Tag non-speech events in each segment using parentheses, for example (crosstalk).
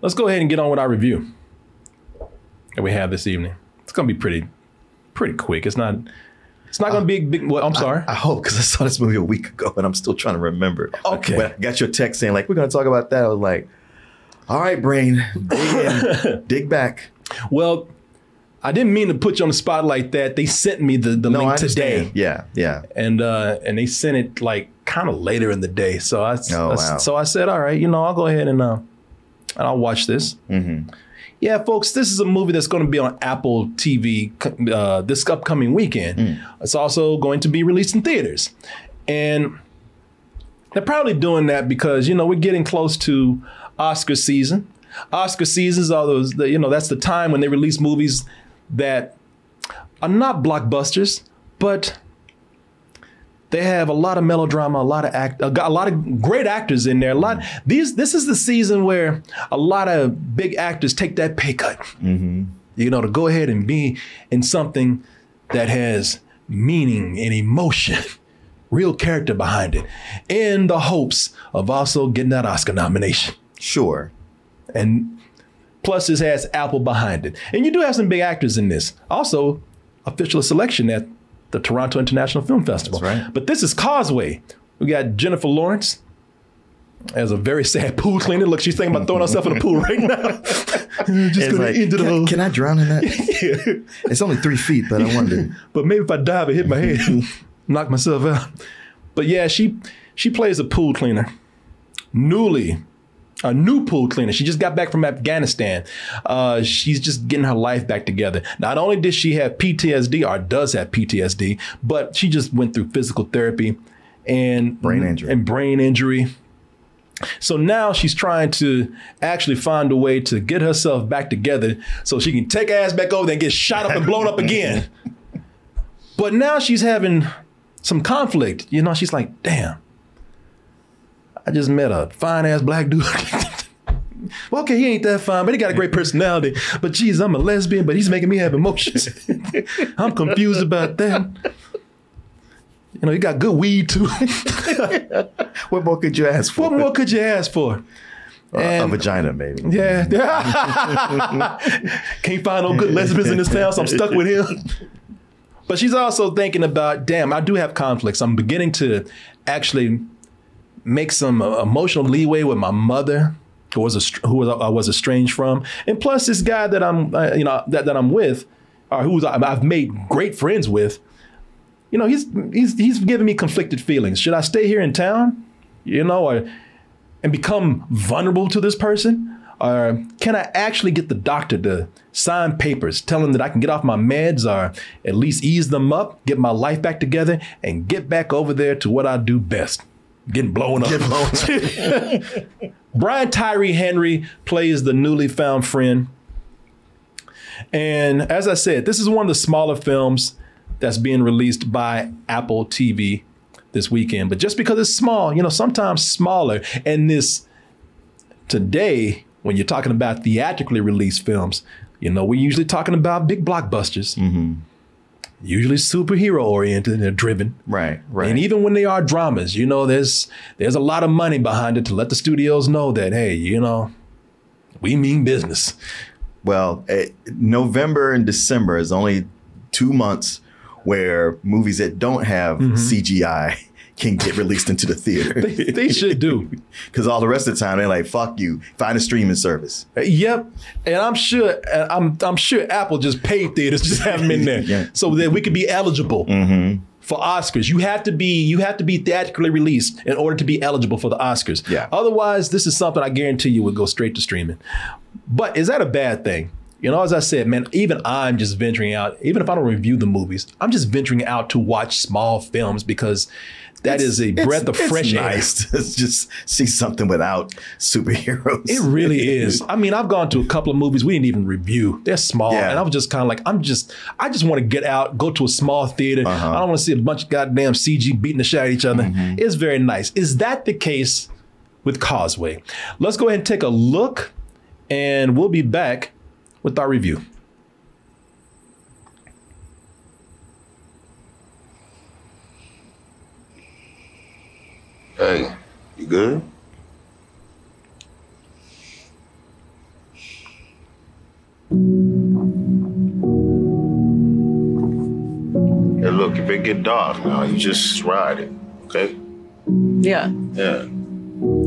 let's go ahead and get on with our review that we have this evening. It's gonna be pretty, pretty quick. It's not. It's not gonna be big. Well, I'm sorry. I hope because I saw this movie a week ago and I'm still trying to remember. Okay. When I got your text saying like we're gonna talk about that, I was like, all right, brain, dig in, (laughs) dig back. well, I didn't mean to put you on the spot like that. They sent me the, the No, link I today. Yeah, yeah. and uh, and they sent it like kind of later in the day. So I, Oh, I- wow. so I said, all right, you know, I'll go ahead and uh, and I'll watch this. Mm-hmm. Yeah, folks, this is a movie that's going to be on Apple TV uh, this upcoming weekend. Mm. It's also going to be released in theaters, and they're probably doing that because you know we're getting close to Oscar season. Oscar seasons are those, the, you know, that's the time when they release movies that are not blockbusters, but they have a lot of melodrama, a lot of act, a a lot of great actors in there. A lot these this is the season where a lot of big actors take that pay cut. Mm-hmm. You know, to go ahead and be in something that has meaning and emotion, (laughs) real character behind it, in the hopes of also getting that Oscar nomination. Sure. And plus, this has Apple behind it. And you do have some big actors in this. Also, official selection at the Toronto International Film Festival. Right. But this is Causeway. We got Jennifer Lawrence as a very sad pool cleaner. Look, she's thinking about throwing herself in the pool (laughs) right now. Just gonna like, end it can, all. can I drown in that? (laughs) yeah. It's only three feet, but I (laughs) wonder. but maybe if I dive and hit my head, knock myself out. But yeah, she she plays a pool cleaner, newly, a new pool cleaner. She just got back from Afghanistan. Uh, she's just getting her life back together. Not only did she have PTSD, or does have PTSD, but she just went through physical therapy and Brain injury. and brain injury. So now she's trying to actually find a way to get herself back together so she can take her ass back over there and get shot up and blown up again. (laughs) But now she's having some conflict. You know, she's like, damn, I just met a fine ass black dude. (laughs) well, okay, he ain't that fine, but he got a great personality. But geez, I'm a lesbian, but he's making me have emotions. (laughs) I'm confused about that. You know, he got good weed too. (laughs) What more could you ask for? what more could you ask for? Uh, a vagina, maybe. Yeah. Can't find no good lesbians in this town, so I'm stuck with him. But she's also thinking about, damn, I do have conflicts. I'm beginning to actually make some uh, emotional leeway with my mother, who was a, who was I was estranged from, and plus this guy that I'm, uh, you know, that, that I'm with, or who's I've made great friends with. You know, he's he's he's giving me conflicted feelings. Should I stay here in town? You know, or and become vulnerable to this person? Or can I actually get the doctor to sign papers telling that I can get off my meds or at least ease them up, get my life back together, and get back over there to what I do best? Getting blown up. (laughs) Brian Tyree Henry plays the newly found friend. And as I said, this is one of the smaller films that's being released by Apple TV this weekend. But just because it's small, you know, sometimes smaller. And this today, when you're talking about theatrically released films, you know, we're usually talking about big blockbusters, usually superhero oriented and they're driven. Right, right. And even when they are dramas, you know, there's there's a lot of money behind it to let the studios know that hey, you know, we mean business. Well, eh, November and December is only two months where movies that don't have CGI can get released into the theater. They, they should do. (laughs) Because all the rest of the time they're like, "Fuck you, find a streaming service." Uh, yep, and I'm sure uh, I'm I'm sure Apple just paid theaters just have them in there (laughs) Yeah. so that we could be eligible mm-hmm. for Oscars. You have to be you have to be theatrically released in order to be eligible for the Oscars. Yeah. Otherwise, this is something I guarantee you would go straight to streaming. But is that a bad thing? You know, as I said, man, even I'm just venturing out. Even if I don't review the movies, I'm just venturing out to watch small films because that is a It's- breath of it's fresh air. nice (laughs) to just see something without superheroes. It really (laughs) is. I mean, I've gone to a couple of movies we didn't even review. They're small, Yeah. and I was just kind of like, I'm just, I just want to get out, go to a small theater. Uh-huh. I don't want to see a bunch of goddamn CG beating the shit out of each other. Mm-hmm. It's very nice. Is that the case with Causeway? Let's go ahead and take a look, and we'll be back with our review. Hey, you good? Hey, look, if it get dark now, you just ride it, okay? Yeah. Yeah.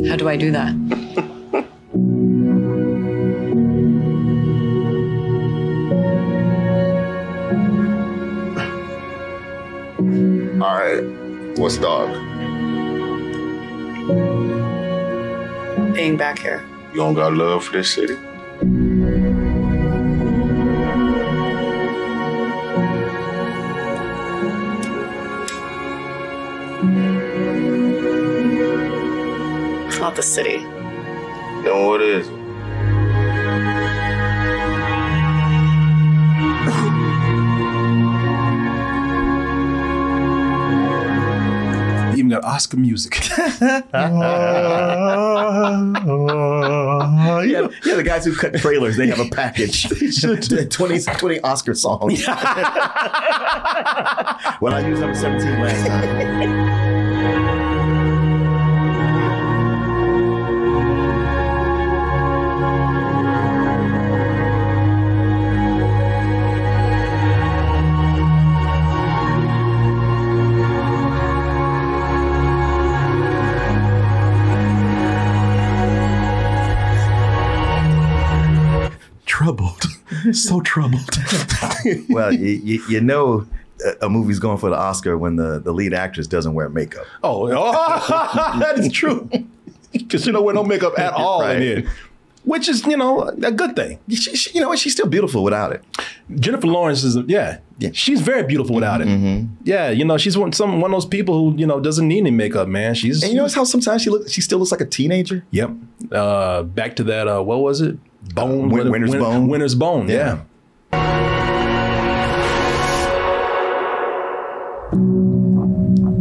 How do I do that? (laughs) All right. What's dark? Being back here. You don't got love for this city? It's not the city. Then what is it? Oscar music. (laughs) yeah, yeah, the guys who cut trailers, they have a package. (laughs) (laughs) 20, 20 Oscar songs. well, I used number 17 last time. Troubled. (laughs) so troubled. (laughs) Well, you, you, you know a- a movie's going for the Oscar when the, the lead actress doesn't wear makeup. Oh, oh (laughs) that is true. Because you don't wear no makeup at all Right. in it. Which is, you know, a good thing. She, she- you know what? She's still beautiful without it. Jennifer Lawrence is, yeah, Yeah. Mm-hmm, she's very beautiful without it. Yeah, you know, she's one some one of those people who you know doesn't need any makeup, man. She's And you notice how sometimes she looks, she still looks like a teenager? yep. Uh, back to that. Uh, what was it? Bone. Win- Win- Winter's Win- Bone? Winter's Bone. Yeah. Yeah.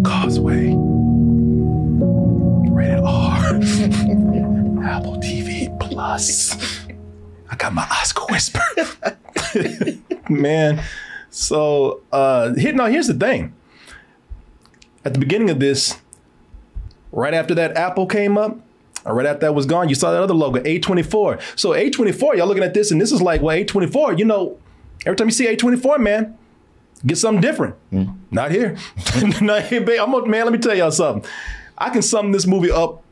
Causeway. Rated R. (laughs) Apple TV Plus. I got my Oscar whisper. (laughs) Man. So uh here now here's the thing. At the beginning of this, right after that Apple came up, right after that was gone, you saw that other logo, A24. So A24, y'all looking at this, and this is like, well, A24, you know, every time you see A24, man, get something different. Not here. (laughs) Not here. I'm gonna, man, let me tell y'all something. I can sum this movie up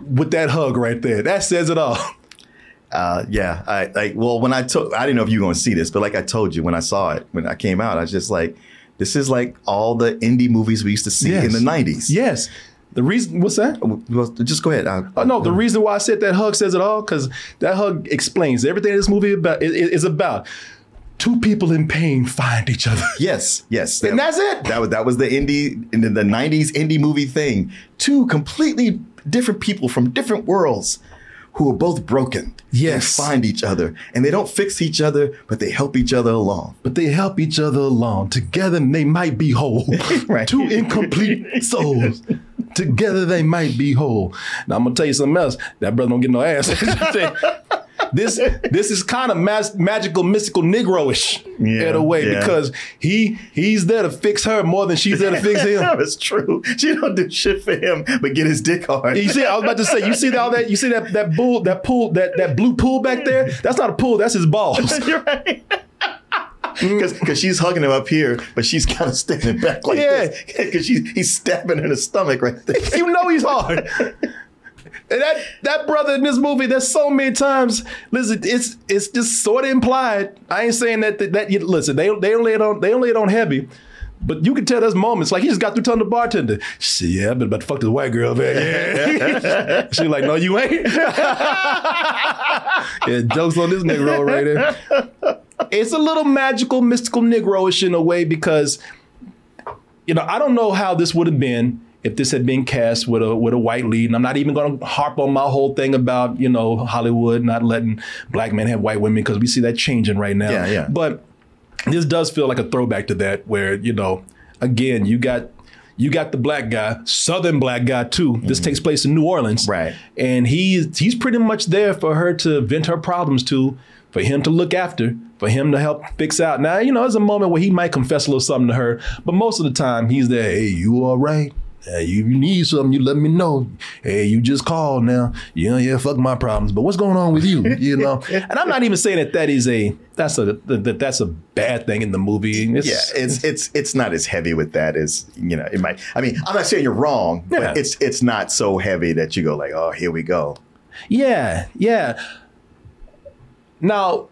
with that hug right there. That says it all. Uh, yeah, I like. Well, when I took, I didn't know if you were going to see this, but like I told you when I saw it when I came out, I was just like, this is like all the indie movies we used to see in the '90s. Yes. The reason, what's that? Oh, well, just go ahead. I, Oh, no, the reason why I said that hug says it all, because that hug explains everything this movie about is, is about. Two people in pain find each other. (laughs) Yes, yes, And that's it. That was that was the indie in the '90s indie movie thing. Two completely different people from different worlds who are both broken. Yes. They find each other, and they don't fix each other, but they help each other along. but they help each other along. Together they might be whole. (laughs) (laughs) Right. Two incomplete souls. Together they might be whole. Now I'm gonna tell you something else. That brother don't get no ass. (laughs) this this is kind of mas- magical, mystical, Negroish Yeah, in a way yeah. because he he's there to fix her more than she's there to fix him. (laughs) That's true. She don't do shit for him, but get his dick hard. You see, I was about to say, you see all that, you see that that bull, that pool, that that blue pool back there. That's not a pool. That's his balls. (laughs) You're right. Mm. Because she's hugging him up here, but she's kind of standing back like Yeah. this. (laughs) Because he's stabbing her in the stomach right there. you know he's hard. And that that brother in this movie, there's so many times. Listen, it's it's just sort of implied. I ain't saying that that, that you, listen. They they don't lay it on they don't lay it on heavy. But you can tell there's moments like he just got through telling the bartender, "Shit, yeah, I've been about to fuck this white girl, man." Yeah. (laughs) she like, "No, you ain't." (laughs) yeah, jokes on this Negro right there. It's a little magical, mystical Negroish in a way because you know, I don't know how this would have been if this had been cast with a with a white lead. And I'm not even going to harp on my whole thing about you know Hollywood not letting black men have white women because we see that changing right now. Yeah, yeah. But this does feel like a throwback to that, where you know, again, you got. You got the black guy, Southern black guy too. This takes place in New Orleans, Mm-hmm. Right. And he's he's pretty much there for her to vent her problems to, for him to look after, for him to help fix out. Now, you know, there's a moment where he might confess a little something to her, but most of the time he's there. Hey, you all right? Hey, you need something, you let me know. Hey, you just called now. Yeah, yeah, fuck my problems. But what's going on with you? (laughs) You know, and I'm not even saying that that is a that's a that that's a bad thing in the movie. It's, Yeah, it's it's it's not as heavy with that as you know. It might. I mean, I'm not saying you're wrong, Yeah. but it's it's not so heavy that you go like, oh, here we go. Yeah, yeah. Now,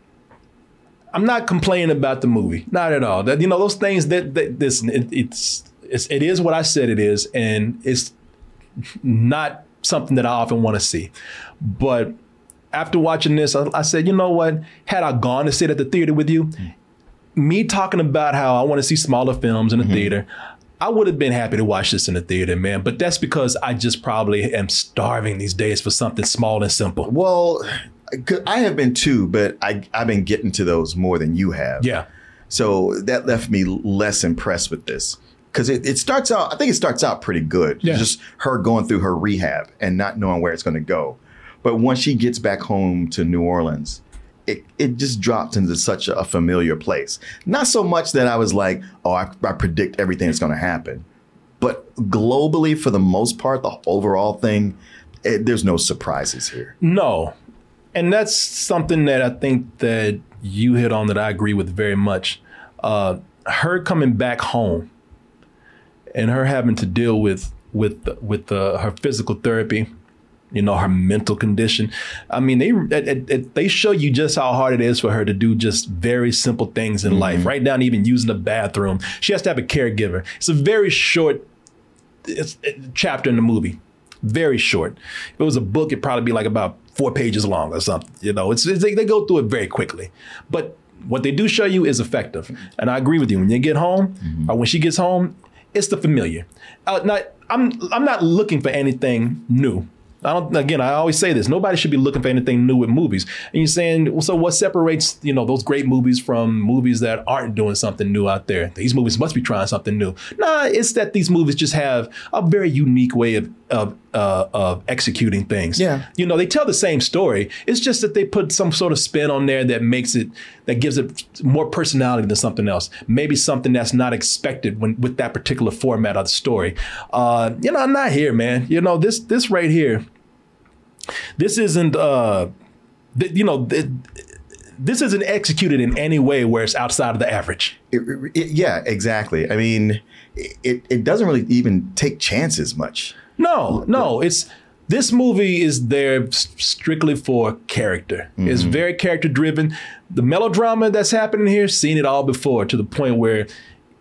I'm not complaining about the movie, not at all. That you know those things that, that this it, it's, it's it is what I said it is, and it's not something that I often want to see. But after watching this, I, I said, you know what? Had I gone to sit at the theater with you, me talking about how I want to see smaller films in the mm-hmm. theater. I would have been happy to watch this in the theater, man. But that's because I just probably am starving these days for something small and simple. Well, I have been too, but I I've been getting to those more than you have. Yeah. So that left me less impressed with this because it, it starts out. I think it starts out pretty good. Yeah. Just her going through her rehab and not knowing where it's going to go. But once she gets back home to New Orleans, it, it just dropped into such a familiar place. Not so much that I was like, oh, I, I predict everything that's going to happen. But globally, for the most part, the overall thing, it, there's no surprises here. No. And that's something that I think that you hit on that I agree with very much. Uh, her coming back home and her having to deal with with with uh, her physical therapy, you know, her mental condition. I mean, they it, it, they show you just how hard it is for her to do just very simple things in life, right down to even using the bathroom. She has to have a caregiver. It's a very short it's, it, chapter in the movie. Very short. If it was a book, it'd probably be like about four pages long or something. You know, it's, it's they, they go through it very quickly. But what they do show you is effective. And I agree with you. When you get home, or when she gets home, it's the familiar. Uh, not, I'm I'm not looking for anything new. I don't. Again, I always say this: nobody should be looking for anything new with movies. And you're saying, well, so what separates you know those great movies from movies that aren't doing something new out there? These movies must be trying something new. Nah, it's that these movies just have a very unique way of of uh, of executing things. Yeah. you know, they tell the same story. It's just that they put some sort of spin on there that makes it that gives it more personality than something else. Maybe something that's not expected when with that particular format of the story. Uh, you know, I'm not here, man. You know, this this right here this isn't uh th- you know th- this isn't executed in any way where it's outside of the average It, it- yeah, exactly. I mean, it, it doesn't really even take chances much. No no it's this movie is there strictly for character. It's very character driven. The melodrama that's happening here seen it all before to the point where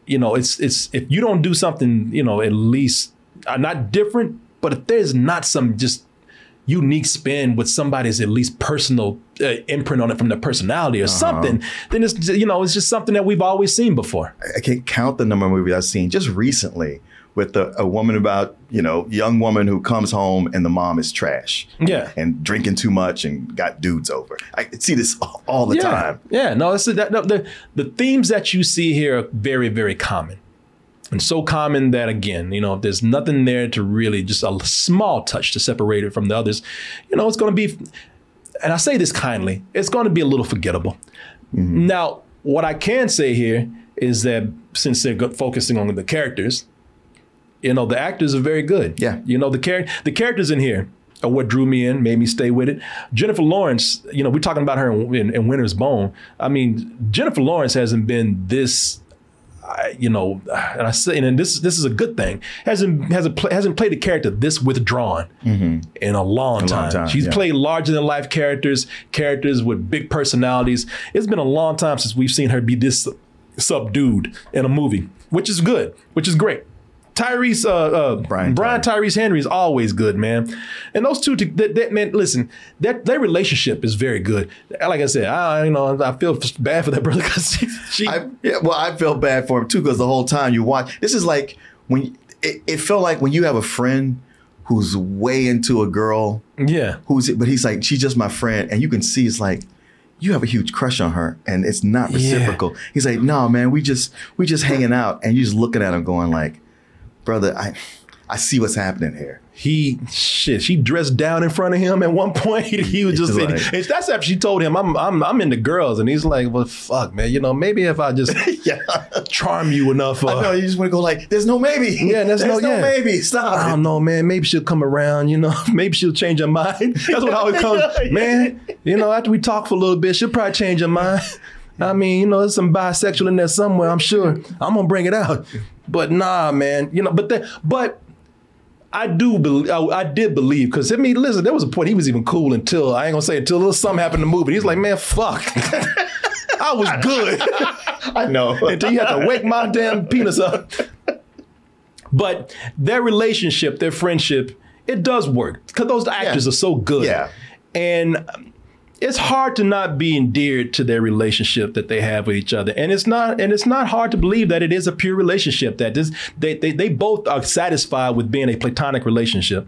you know it's it's if you don't do something you know at least uh, not different but if there's not some just unique spin with somebody's at least personal uh, imprint on it from their personality or something, then it's you know it's just something that we've always seen before. I can't count the number of movies I've seen just recently with a, a woman about, you know, young woman who comes home and the mom is trash. Yeah. And drinking too much and got dudes over. I see this all- (laughs) all the yeah, time. yeah. No, it's that, no, the the themes that you see here are very very common. And so common that again, you know, if there's nothing there to really just a small touch to separate it from the others, you know, it's going to be, and I say this kindly, it's going to be a little forgettable. Mm-hmm. Now, what I can say here is that since they're focusing on the characters, you know, the actors are very good. Yeah. You know, the char- the characters in here are what drew me in, made me stay with it. Jennifer Lawrence, you know, we're talking about her in, in, in Winter's Bone. I mean, Jennifer Lawrence hasn't been this. I- You know, and I say, and this this is a good thing. hasn't hasn't pla hasn't played a character this withdrawn mm-hmm. in a long time. time, She's yeah. played larger than life characters, characters with big personalities. It's been a long time since we've seen her be this subdued in a movie, which is good, which is great. Tyrese, uh, uh, Brian Brian, Tyrese Henry is always good, man. And those two, that, that man, listen, that their relationship is very good. Like I said, I you know I feel bad for that brother (laughs) because she, I, yeah, well, I felt bad for him too because the whole time you watch, this is like when it, it felt like when you have a friend who's way into a girl yeah, who's, but he's like, she's just my friend. And you can see it's like, you have a huge crush on her and it's not Yeah. reciprocal. He's like, no, man, we just, we just hanging out. And you're just looking at him going like, brother, I, I see what's happening here. he shit. She dressed down in front of him at one (laughs) point. He was just. And that's after she told him, "I'm I'm I'm into girls," and he's like, "Well, fuck, man. You know, maybe if I just (laughs) yeah. charm you enough." Uh, I know you just want to go like, there's no maybe. Yeah, there's no- yeah. maybe. Stop. I don't know, man. Maybe she'll come around, you know. (laughs) Maybe she'll change her mind. That's what I always comes, man. You know, after we talk for a little bit, she'll probably change her mind. I mean, you know, there's some bisexual in there somewhere. I'm sure. I'm gonna bring it out. But nah, man. You know, but the, but I do believe. I, I did believe because I mean, listen, there was a point he was even cool until I ain't gonna say until a little something happened in the movie. He's like, man, fuck. (laughs) I was good (laughs) I know. (laughs) until you had to wake my damn penis up. But their relationship, their friendship, it does work because those actors Yeah. are so good. Yeah. And it's hard to not be endeared to their relationship that they have with each other. And it's not and it's not hard to believe that it is a pure relationship, that this they they, they both are satisfied with being a platonic relationship.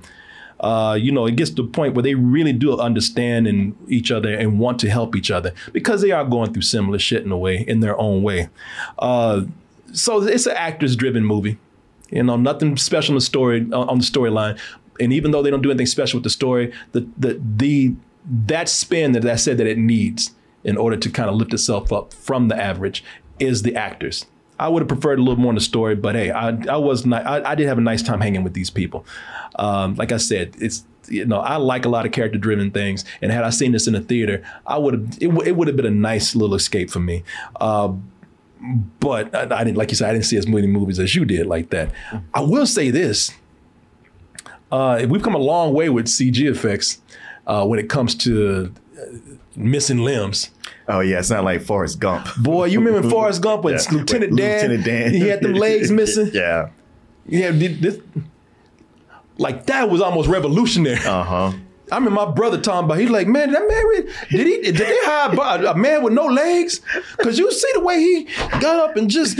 Uh, you know, it gets to the point where they really do understand in each other and want to help each other because they are going through similar shit in a way, in their own way. Uh, so it's an actors driven movie. You know, nothing special in the story on the storyline. And even though they don't do anything special with the story, the the the that spin that I said that it needs in order to kind of lift itself up from the average is the actors. I would have preferred a little more in the story, but hey, I I was not I, I did have a nice time hanging with these people. Um, like I said, it's you know I like a lot of character driven things, and had I seen this in a theater, I would have it, w- it would have been a nice little escape for me. Uh, but I, I didn't, like you said, I didn't see as many movies as you did like that. I will say this: uh, we've come a long way with CG effects uh, when it comes to uh, missing limbs. Oh yeah, it's not like Forrest Gump. Boy, you remember (laughs) Forrest Gump when Yeah. Lieutenant Dan, Lieutenant Dan. he had them legs missing. (laughs) yeah. Yeah, this, like that was almost revolutionary. Uh huh. I mean, my brother talking about. He's like, man, that man, really- did he? Did they hire a- a man with no legs? Cause you see the way he got up and just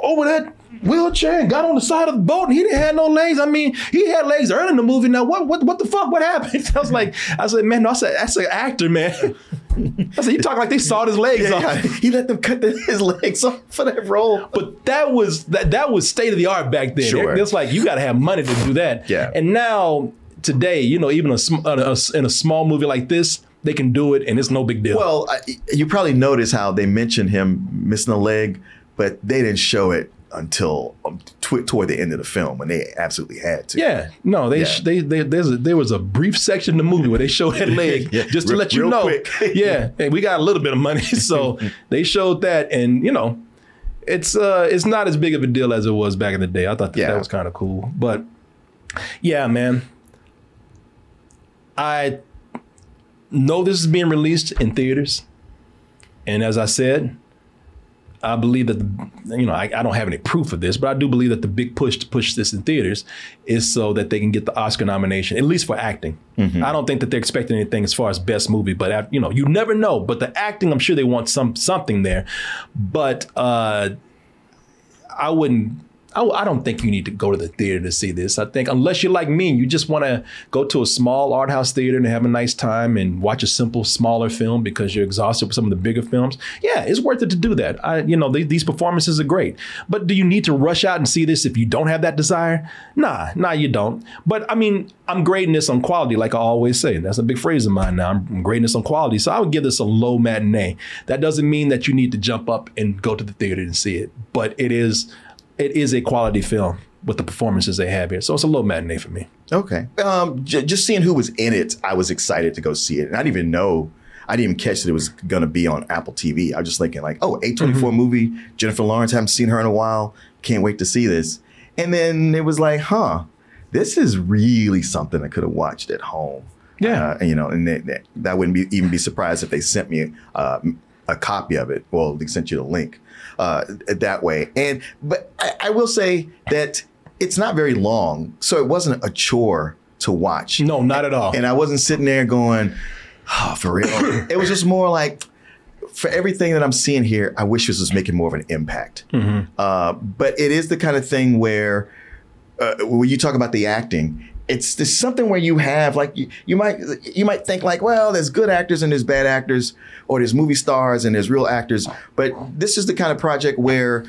over that wheelchair and got on the side of the boat, and he didn't have no legs. I mean, he had legs early in the movie. Now, what, what, what the fuck? What happened? (laughs) I was like, I said, man, no, I said, that's an actor, man. (laughs) I said, you talk like they sawed his legs Yeah, off. (laughs) He let them cut the, his legs off for that role. But that was that that was state of the art back then. Sure. It's like you got to have money to do that. Yeah. And now today, you know, even a, uh, a- in a small movie like this, they can do it, and it's no big deal. Well, I, you probably noticed how they mentioned him missing a leg, but they didn't show it until um, tw- toward the end of the film when they absolutely had to. yeah, no, they Yeah. sh they, they there's a, there was a brief section in the movie where they showed that (laughs) leg Yeah, just to let you know. quick. (laughs) yeah, hey, we got a little bit of money, (laughs) so they showed that, and you know, it's uh it's not as big of a deal as it was back in the day. I thought that, Yeah. that was kind of cool, but yeah, man, I know this is being released in theaters, and as I said, I believe that the, you know I, I don't have any proof of this, but I do believe that the big push to push this in theaters is so that they can get the Oscar nomination, at least for acting. I don't think that they're expecting anything as far as best movie, but uh, you know you never know. But the acting, I'm sure they want some something there, but uh, I wouldn't. I, I don't think you need to go to the theater to see this. I think unless you're like me you just want to go to a small art house theater and have a nice time and watch a simple, smaller film because you're exhausted with some of the bigger films. Yeah, it's worth it to do that. I, you know, they, these performances are great. But do you need to rush out and see this if you don't have that desire? Nah, nah, you don't. But I mean, I'm grading this on quality, like I always say. That's a big phrase of mine now. I'm grading this on quality. So I would give this a low matinee. That doesn't mean that you need to jump up and go to the theater and see it, but it is it is a quality film with the performances they have here. So it's a low matinee for me. Okay. Um, j- just seeing who was in it, I was excited to go see it, and I didn't even know. I didn't even catch that it was going to be on Apple TV. I was just thinking like, oh, A24 Mm-hmm. movie, Jennifer Lawrence. Haven't seen her in a while. Can't wait to see this. And then it was like, huh, this is really something I could have watched at home. Yeah. Uh, you know, and they, they, that wouldn't be even be surprised if they sent me uh, a copy of it. Well, they sent you the link uh, that way. And but I, I will say that it's not very long, so it wasn't a chore to watch. No, not at all. And I wasn't sitting there going, oh, for real. (coughs) it was just more like, for everything that I'm seeing here, I wish this was making more of an impact. Uh, but it is the kind of thing where, uh, when you talk about the acting, it's there's something where you have like you, you might you might think like well there's good actors and there's bad actors or there's movie stars and there's real actors but this is the kind of project where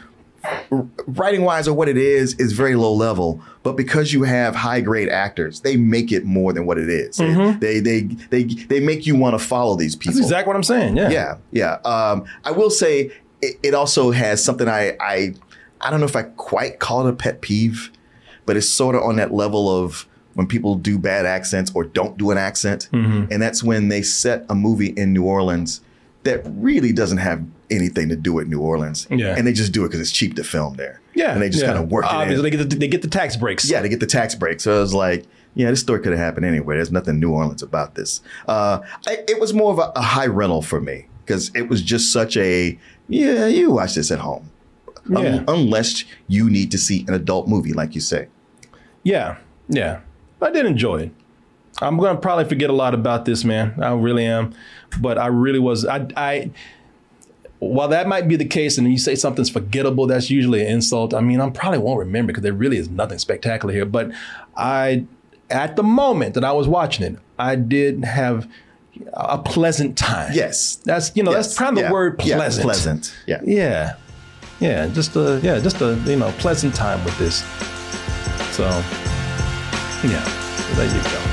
writing wise or what it is is very low level but because you have high grade actors they make it more than what it is. they they they they make you want to follow these people That's exactly what I'm saying. Yeah. yeah, yeah. Um, I will say it, it also has something I, I I don't know if I quite call it a pet peeve, but it's sort of on that level of when people do bad accents or don't do an accent, Mm-hmm. and that's when they set a movie in New Orleans that really doesn't have anything to do with New Orleans, Yeah. and they just do it because it's cheap to film there, Yeah. and they just yeah. kind of work it in. Obviously, they get, the, they get the tax breaks. Yeah, they get the tax breaks. So I was like, yeah, this story could have happened anywhere. There's nothing New Orleans about this. Uh, I, it was more of a, a high rental for me because it was just such a, yeah, you watch this at home. Yeah. unless you need to see an adult movie, like you say. Yeah, yeah. I did enjoy it. I'm gonna probably forget a lot about this, man. I really am. But I really was. I, I while that might be the case, and you say something's forgettable, that's usually an insult. I mean, I probably won't remember because there really is nothing spectacular here. But I, at the moment that I was watching it, I did have a pleasant time. Yes. that's you know Yes. that's probably Yeah. the word Yeah, pleasant. pleasant. Yeah. Yeah, yeah, just a yeah, just a you know pleasant time with this. So yeah, there you go.